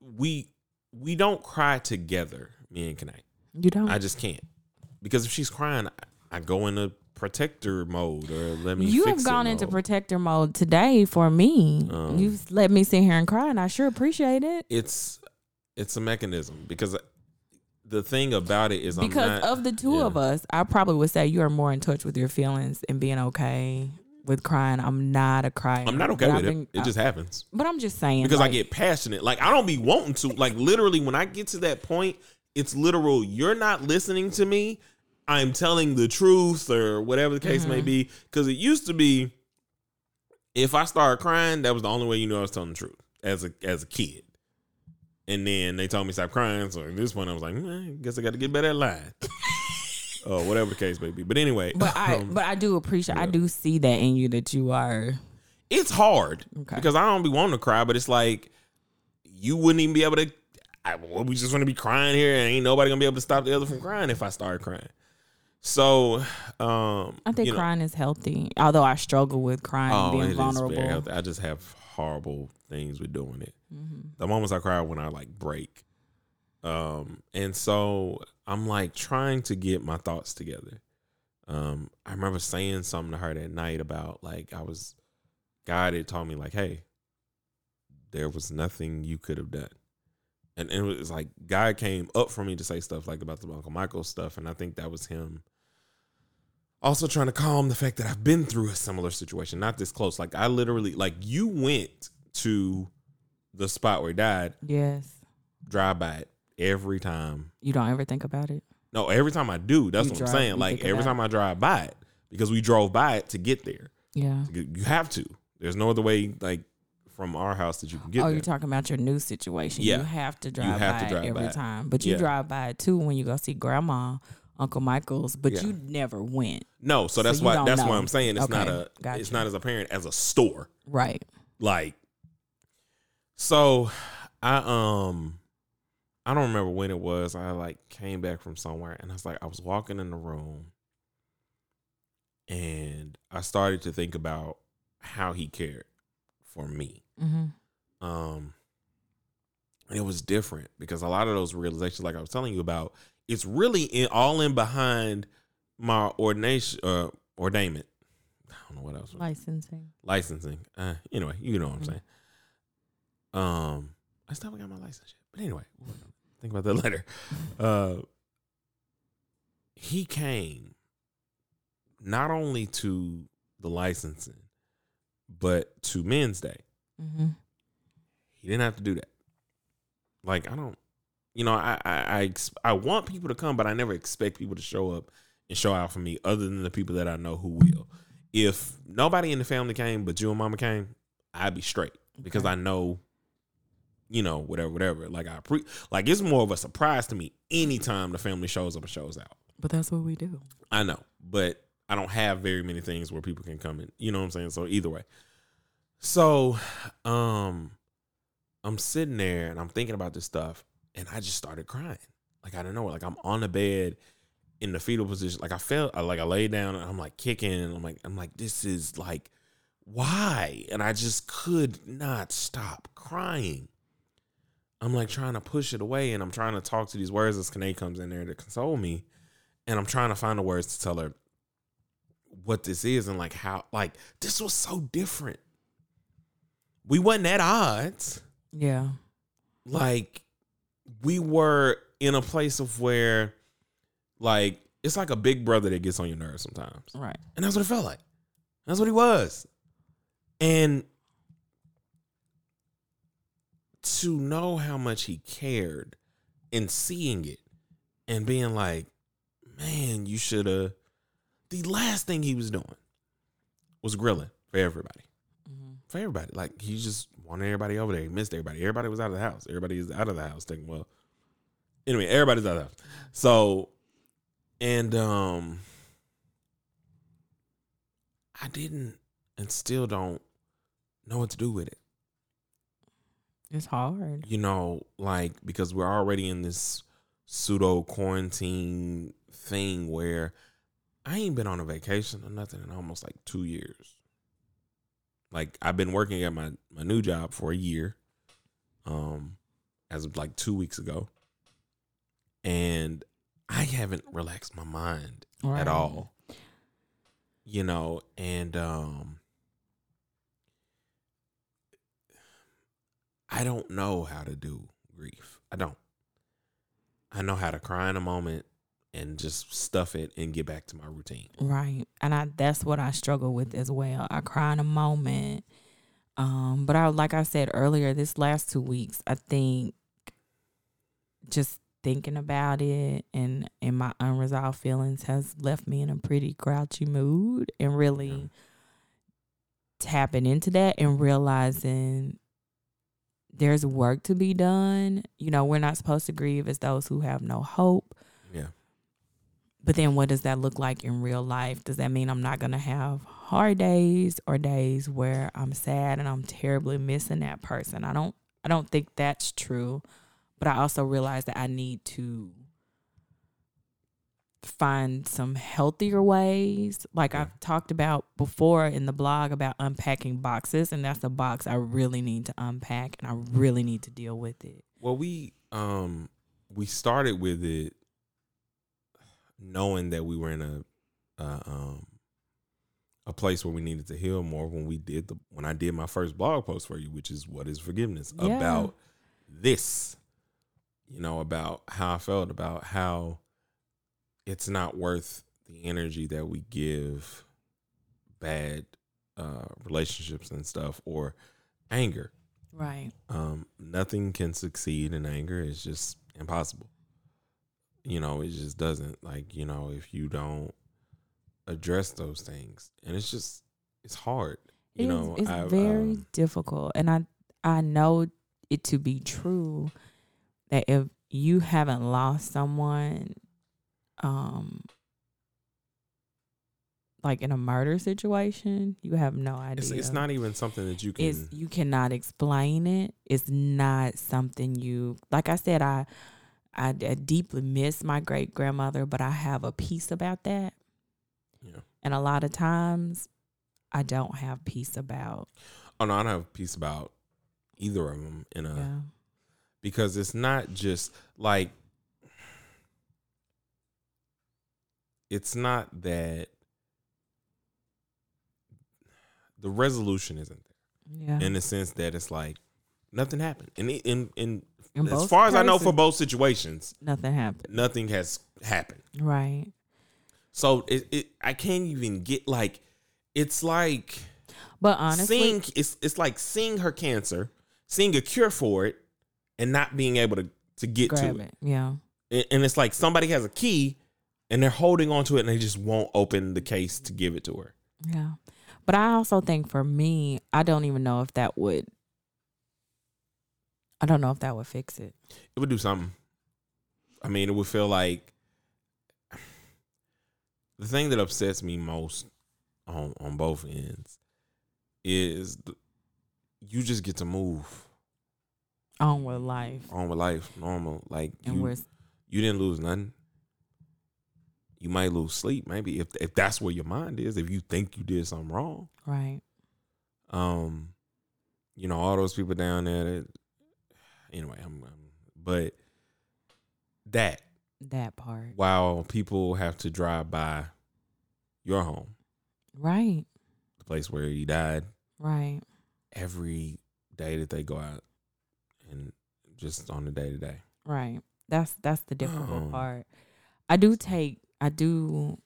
we we don't cry together, me and Kanai. You don't. I just can't because if she's crying, I, I go into protector mode or let me. you have gone into protector mode today for me. Um, You've let me sit here and cry, and I sure appreciate it. It's it's a mechanism because the thing about it is Because I'm not, of the two yeah. of us, I probably would say you are more in touch with your feelings and being okay with crying. I'm not a crier. I'm not okay But with I've it. been- It just happens. But I'm just saying because I get passionate. Like I don't be wanting to. Like literally, when I get to that point, it's literal. You're not listening to me. I'm telling the truth, or whatever the case may Mhm. be. Because it used to be, if I started crying, that was the only way you knew I was telling the truth as a as a kid. And then they told me stop crying. So at this point, I was like, "Mm, I guess I got to get better at lying. *laughs* or whatever the case may be. But anyway, But I um, but I do appreciate I do see that in you that you are it's hard Okay. because I don't be wanting to cry, but it's like you wouldn't even be able to. I, we just want to be crying here, and ain't nobody gonna be able to stop the other from crying if I start crying. So, um, I think you know, crying is healthy. Although I struggle with crying and oh, being vulnerable. I just have horrible things with doing it. Mhm. The moments I cry when I like break. Um, and so I'm like trying to get my thoughts together. Um, I remember saying something to her that night about like I was God had told me like, hey, there was nothing you could have done. And, and it was like God came up for me to say stuff like about the Uncle Michael stuff, and I think that was him also trying to calm the fact that I've been through a similar situation, not this close. Like I literally like you went to the spot where he died, Yes. drive by it every time. You don't ever think about it. No, every time I do, that's You what drive- I'm saying. you Like think every about time I drive by it, because we drove by it to get there. Yeah. You you have to. There's no other way, like from our house, that you can get oh, there. you're talking about your new situation. Yeah. You have to drive have to by drive it every by it. time. But you Yeah. drive by it too when you go see grandma, Uncle Michael's, but Yeah. you never went. no, so So that's you why. That's know. why I'm saying it's not a. gotcha. It's not as apparent as a store. Right. Like, so I um, I don't remember when it was. I like came back from somewhere, and I was like, I was walking in the room, and I started to think about how he cared for me. Mm-hmm. um it was different because a lot of those realizations like i was telling you about it's really in all in behind my ordination uh ordainment i don't know what else Licensing. licensing uh anyway you know what i'm Mhm. saying um i still haven't got my license yet but anyway think about that *laughs* later uh he came not only to the licensing but to men's day Mm-hmm. he didn't have to do that. Like I don't, you know, I I I, I want people to come, but I never expect people to show up and show out for me, other than the people that I know who will. If nobody in the family came, but you and Mama came, I'd be straight because I know, you know, whatever, whatever. Like I pre, like it's more of a surprise to me anytime the family shows up and shows out. But that's what we do. I know, but I don't have very many things where people can come in. You know what I'm saying? So either way. So, um, I'm sitting there and I'm thinking about this stuff, and I just started crying. Like I don't know, like I'm on the bed in the fetal position. Like I felt I like I laid down and I'm like kicking, and I'm like, I'm like, this is like why? And I just could not stop crying. I'm like trying to push it away and I'm trying to talk to these words as Kane comes in there to console me. And I'm trying to find the words to tell her what this is and like how like this was so different. We wasn't at odds. Yeah. Like we were in a place of where like it's like a big brother that gets on your nerves sometimes. Right. And that's what it felt like. That's what he was. And to know how much he cared and seeing it and being like, man, you should have. The last thing he was doing was grilling for everybody. For everybody. Like, he just wanted everybody over there. He missed everybody. Everybody was out of the house. Everybody is out of the house thinking, well, anyway, everybody's out of the house. So, and, um, I didn't and still don't know what to do with it. It's hard. You know, like because we're already in this pseudo quarantine thing where I ain't been on a vacation or nothing in almost like two years. Like I've been working at my, my new job for a year, um, as of like two weeks ago. And I haven't relaxed my mind Right. at all. You know, and um I don't know how to do grief. I don't. I know how to cry in a moment and just stuff it and get back to my routine. Right. And I that's what I struggle with as well. I cry in a moment. Um, but I like I said earlier, this last two weeks, I think just thinking about it and and my unresolved feelings has left me in a pretty grouchy mood and really Yeah. tapping into that and realizing there's work to be done. You know, we're not supposed to grieve as those who have no hope. But then what does that look like in real life? Does that mean I'm not going to have hard days or days where I'm sad and I'm terribly missing that person? I don't I don't think that's true. but I also realize that I need to find some healthier ways. Like Yeah. I've talked about before in the blog about unpacking boxes, and that's a box I really need to unpack and I really need to deal with it. Well, we um we started with it knowing that we were in a uh, um a place where we needed to heal more when we did the when I did my first blog post for you, which is what is forgiveness Yeah. about this. You know, about how I felt about how it's not worth the energy that we give bad uh relationships and stuff or anger Right. um, nothing can succeed in anger. It's just impossible. You know, it just doesn't. Like, you know, if you don't address those things, and it's just, it's hard. You It is- know, it's I, very um, difficult, and I I know it to be true that if you haven't lost someone, um, like in a murder situation, you have no idea. it's, it's not even something that you can. It's you cannot explain it. It's not something you like. I said, I I, I deeply miss my great grandmother, but I have a peace about that. Yeah. And a lot of times, I don't have peace about. oh no, I don't have peace about either of them in a yeah. because it's not just like it's not that the resolution isn't there. Yeah. in the sense that it's like nothing happened. And in in, as far as I know, for both situations, nothing happened. nothing has happened. Right. So it, it I can't even get like it's like But honestly, seeing it's it's like seeing her cancer, seeing a cure for it, and not being able to to get to it. Yeah. it. And it's like somebody has a key and they're holding on to it and they just won't open the case to give it to her. Yeah. But I also think for me, I don't even know if that would I don't know if that would fix it. It would do something. I mean, it would feel like *sighs* the thing that upsets me most on on both ends is the, you just get to move On with life. on with life normal. Like And you, you didn't lose nothing. You might lose sleep, maybe if if that's where your mind is. If you think you did something wrong, right. um, you know all those people down there. That, anyway, I'm, I'm but that That part. while people have to drive by your home, Right. the place where he died, Right. every day that they go out and just on the day to day. Right. That's that's the difficult Um, part. I do take I do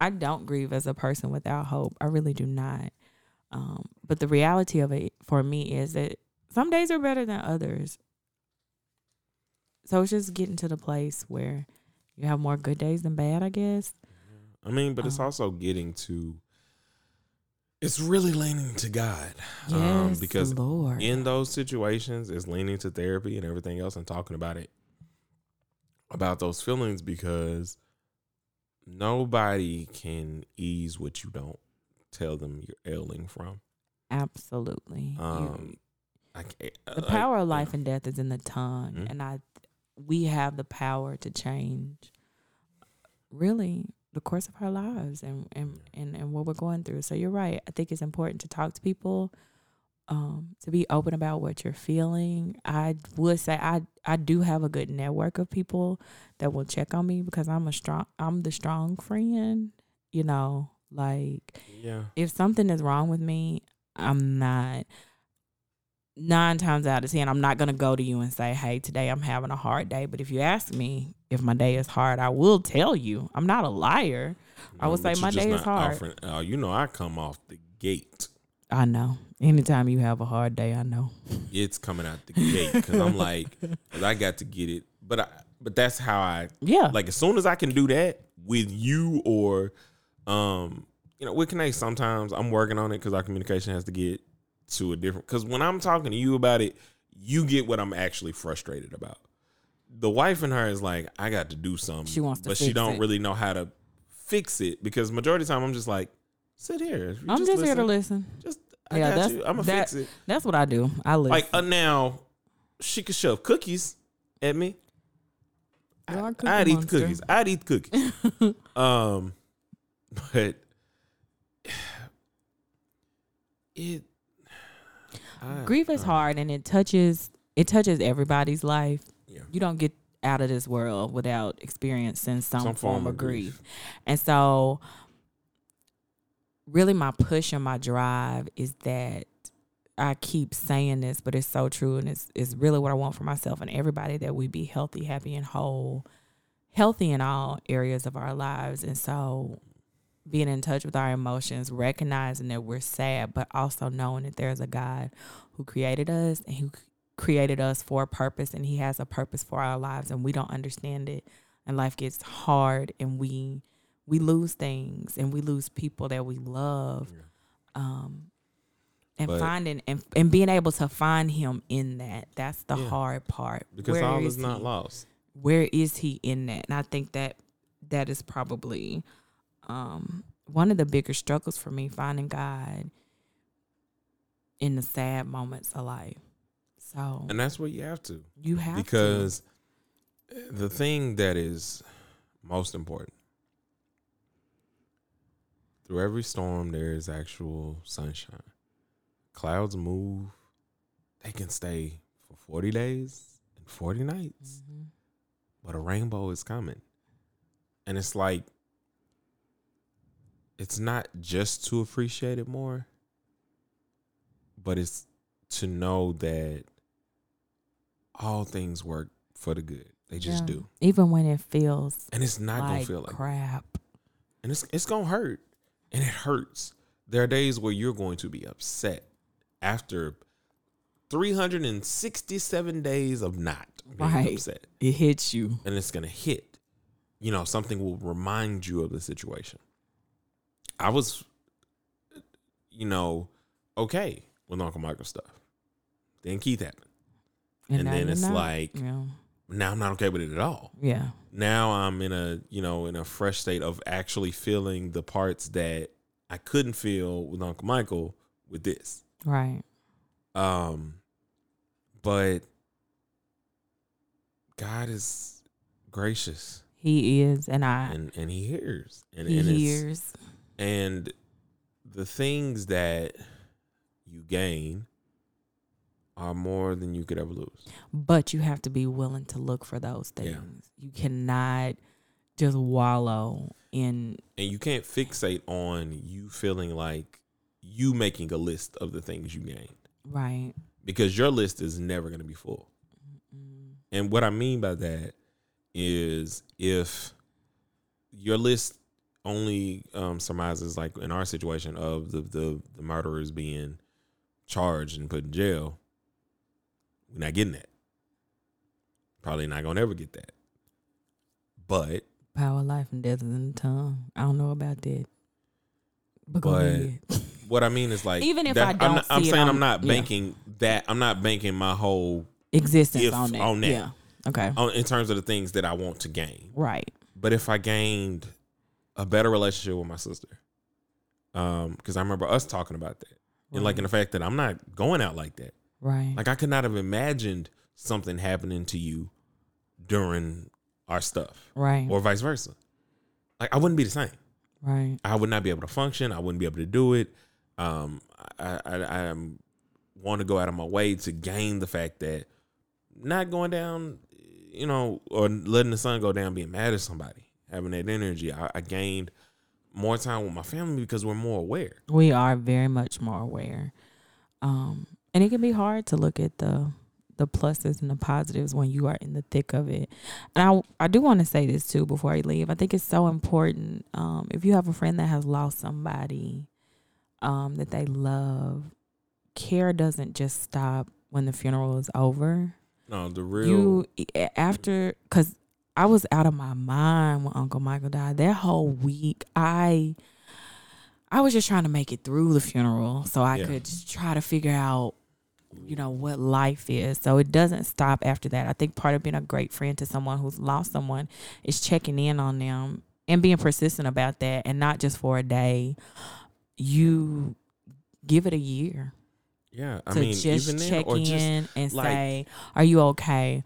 I don't grieve as a person without hope. I really do not. Um, but the reality of it for me is that some days are better than others. So it's just getting to the place where you have more good days than bad, I guess. I mean, but it's Um, also getting to. It's really leaning to God, Yes, um, because Lord. in those situations, it's leaning to therapy and everything else and talking about it, about those feelings because nobody can ease what you don't tell them you're ailing from. Absolutely. Um, the power of life and death is in the tongue Mhm. and i we have the power to change really the course of our lives and and, and and what we're going through. So you're right. I think it's important to talk to people um to be open about what you're feeling. I would say i i do have a good network of people that will check on me because i'm a strong i'm the strong friend you know like Yeah. if something is wrong with me, I'm not nine times out of ten, I'm not gonna go to you and say, Hey, today I'm having a hard day. But if you ask me if my day is hard, I will tell you. I'm not a liar. I but say my day is hard. offering- uh, you know, I come off the gate. I know. Anytime you have a hard day, I know. It's coming out the gate because I'm like, *laughs* 'cause I got to get it. But I, but that's how I Yeah. like. As soon as I can do that with you or, um, you know, with Connect, sometimes I'm working on it because our communication has to get to a different. Because when I'm talking to you about it, you get what I'm actually frustrated about. The wife in her is like, I got to do something. She wants to but she don't it. really know how to fix it because majority of the time I'm just like, sit here. I'm just, here to listen. Just I Yeah, got that's- you. I'm gonna that- fix it. That's what I do. I listen. Like uh, now, she could shove cookies at me. Cookie I'd eat monster. cookies. I'd eat the cookies. *laughs* um, but *sighs* it I- Grief is hard and it touches it touches everybody's life. Yeah. You don't get out of this world without experiencing some, Some form, of grief. And so really my push and my drive is that I keep saying this, but it's so true and it's it's really what I want for myself and everybody that we be healthy, happy and whole. Healthy in all areas of our lives. And so being in touch with our emotions, recognizing that we're sad, but also knowing that there's a God who created us and who created us for a purpose and he has a purpose for our lives and we don't understand it and life gets hard and we we lose things and we lose people that we love Yeah. um and But- finding and, and being able to find him in that that's the Yeah. hard part because Where all is is not lost. where is he in that and i think that that is probably um one of the bigger struggles for me finding god in the sad moments of life so And that's what you have to. you have to. because the thing that is most important through every storm there is actual sunshine clouds move they can stay for 40 days and 40 nights Mhm. but a rainbow is coming and it's like it's not just to appreciate it more but it's to know that all things work for the good they just Yeah. do even when it feels and it's not gonna feel like crap and it's it's gonna hurt, and it hurts. There are days where you're going to be upset after 367 days of not being Right. upset, it hits you and it's gonna hit. You know, something will remind you of the situation. I was, you know, okay with Uncle Michael stuff. Then Keith happened, and, now then it's not. like yeah now I'm not okay with it at all. yeah now I'm in a you know in a fresh state of actually feeling the parts that I couldn't feel with Uncle Michael with this. right Um but God is gracious he is and i and and he hears and, he and hears and the things that you gain are more than you could ever lose. but you have to be willing to look for those Yeah. things you cannot just wallow in And you can't fixate on you feeling like you making a list of the things you gained. right because your list is never going to be full. And what I mean by that is if your list only um, surmises, like in our situation, of the, the the murderers being charged and put in jail, we're not getting that. Probably not gonna ever get that. But power life and death is in the tongue i don't know about that but, go But ahead *laughs* what I mean is like Even if that- I I'm don't not, I'm saying on- I'm not yeah. banking that. I'm not banking my whole existence on that on that. yeah okay on, in terms of the things that I want to gain. right But if I gained a better relationship with my sister, um, because I remember us talking about that, and like in the fact that I'm not going out like that. right Like I could not have imagined something happening to you during our stuff, right or vice versa. Like I wouldn't be the same. right I would not be able to function. I wouldn't be able to do it. Um, I I, I want to go out of my way to gain the fact that not going down, you know, or letting the sun go down, being mad at somebody, having that energy. I, I gained more time with my family because we're more aware. we are very much more aware um and it can be hard to look at the the pluses and the positives when you are in the thick of it and i i do want to say this too before i leave i think it's so important um if you have a friend that has lost somebody um that they love care doesn't just stop when the funeral is over No, the real you after because I was out of my mind when Uncle Michael died. That whole week, I I was just trying to make it through the funeral so I Yeah. could just try to figure out, you know, what life is. So it doesn't stop after that. I think part of being a great friend to someone who's lost someone is checking in on them and being persistent about that, and not just for a day. You give it a year Yeah, I to mean, just even then, check in just and like- say, "Are you okay?"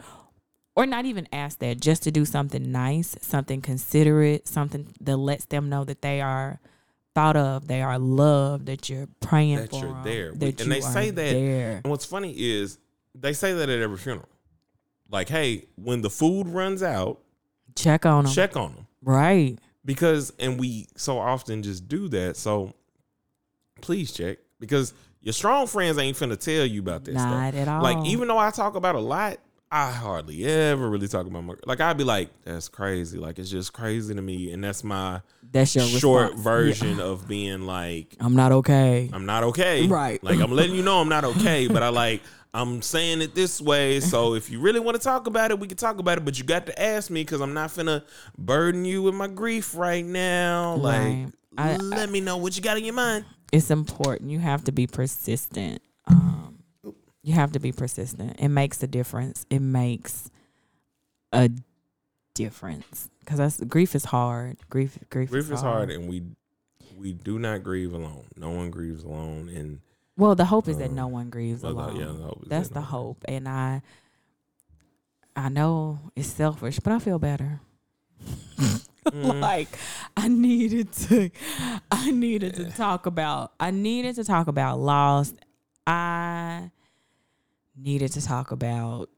Or not even ask that, just to do something nice, something considerate, something that lets them know that they are thought of, they are loved, that you're praying for. That for you're there. that And you they say that- there. And what's funny is they say that at every funeral. Like, hey, when the food runs out, Check on them, check on them right? because, and we so often just do that. So please check because your strong friends ain't finna tell you about this stuff. Not at all. Like, even though I talk about a lot, I hardly ever really talk about my like. I'd be like, "That's crazy." Like, it's just crazy to me, and that's my that's your short response. version Yeah. of being like, I'm not okay. I'm not okay. Right. Like I'm letting you know I'm not okay, but I like I'm saying it this way. So if you really want to talk about it, we can talk about it. But you got to ask me because I'm not finna burden you with my grief right now. Like I- let me know what you got in your mind. it's important. You have to be persistent. Um, you have to be persistent. It makes a difference. It makes a difference because that's grief is hard. Grief, grief, Grief is hard, and we we do not grieve alone. No one grieves alone, and Well, the hope is that Um, no one grieves well, alone. yeah, the hope is that's that the no hope, and I, I know it's selfish, but I feel better. *laughs* Mm. like I needed to I needed to talk about I needed to talk about loss. I needed to talk about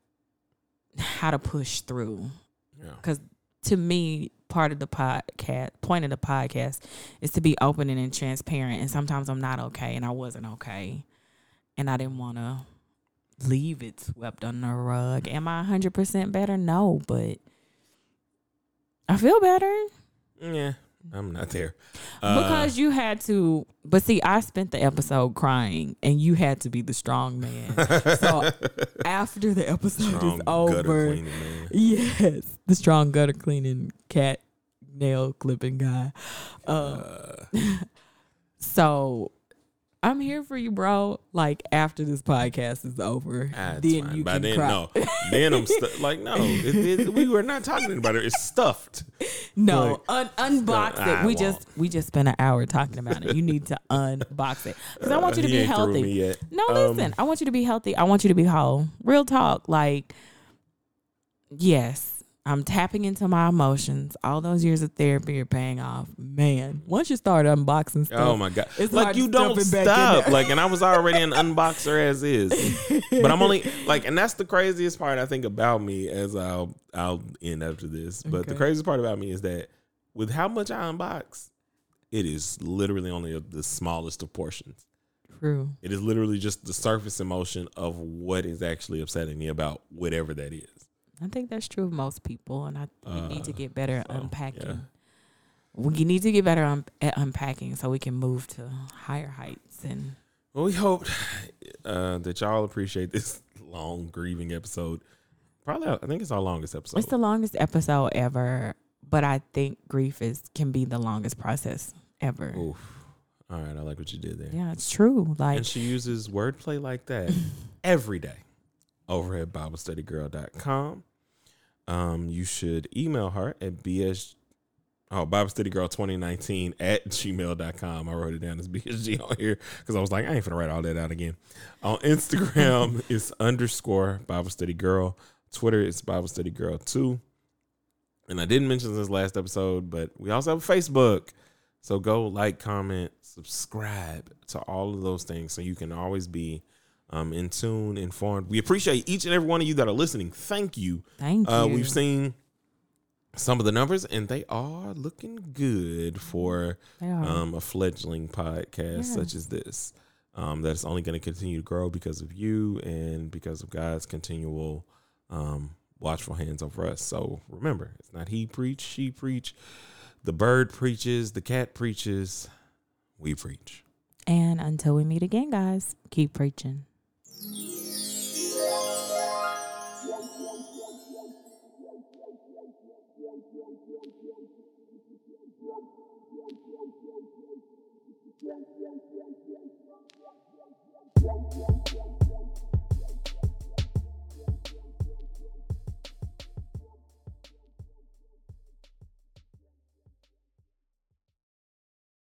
how to push through yeah. cuz to me part of the podcast point of the podcast is to be open and transparent and sometimes I'm not okay and I wasn't okay and I didn't want to leave it swept under the rug. Am I 100% better? No, but I feel better. Yeah, I'm not there Because you had to, but see, I spent the episode crying, and you had to be the strong man. So *laughs* after the episode strong is over, cleaning yes, the strong gutter cleaning cat nail clipping guy. Um, Uh, *laughs* so I'm here for you, bro. Like after this podcast is over, Ah, then fine. you By can then, cry. no. Then I'm stu- like, no, it, it, we were not talking about it. It's stuffed. No, Like, un- unbox I it. We won't. just we just spent an hour talking about it. You need to *laughs* unbox it because I want you to Uh, be he healthy. No, Um, listen. I want you to be healthy. I want you to be whole. Real talk. Like, yes, I'm tapping into my emotions. All those years of therapy are paying off. Man, once you start unboxing oh stuff, Oh my god! It's like you don't stuff back in stop. Like, and I was already an unboxer as is, but I'm only *laughs* like, and that's the craziest part I think about me. As I'll I'll end after this, but the craziest part about me is that with how much I unbox, it is literally only the smallest of portions. true. It is literally just the surface emotion of what is actually upsetting me about whatever that is. I think that's true of most people, and I we need to Uh, get better at so, unpacking. yeah. We need to get better un- at unpacking so we can move to higher heights. And Well, we hope uh, that y'all appreciate this *laughs* long grieving episode. Probably, I think it's our longest episode. it's the longest episode ever, but I think grief is can be the longest process ever. Oof. All right, I like what you did there. Yeah, it's true. Like and she uses wordplay like that *laughs* every day over at BibleStudyGirl.com. Um, you should email her at BS oh Bible Study Girl 2019 at gmail.com. I wrote it down as BSG on here because I was like, I ain't gonna write all that out again. On Instagram, *laughs* it's underscore Bible Study Girl. Twitter is Bible Study Girl 2. And I didn't mention this last episode, but we also have a Facebook. So go like, comment, subscribe to all of those things so you can always be um, in tune, informed. We appreciate each and every one of you that are listening. Thank you. thank you. Uh, we've seen some of the numbers, and they are looking good for um, a fledgling podcast Yeah. such as this. Um, that's only going to continue to grow because of you and because of God's continual um, watchful hands over us. So remember, it's not he preach, she preach. The bird preaches, the cat preaches, we preach. and until we meet again, guys, keep preaching. Yeah, yeah, yeah.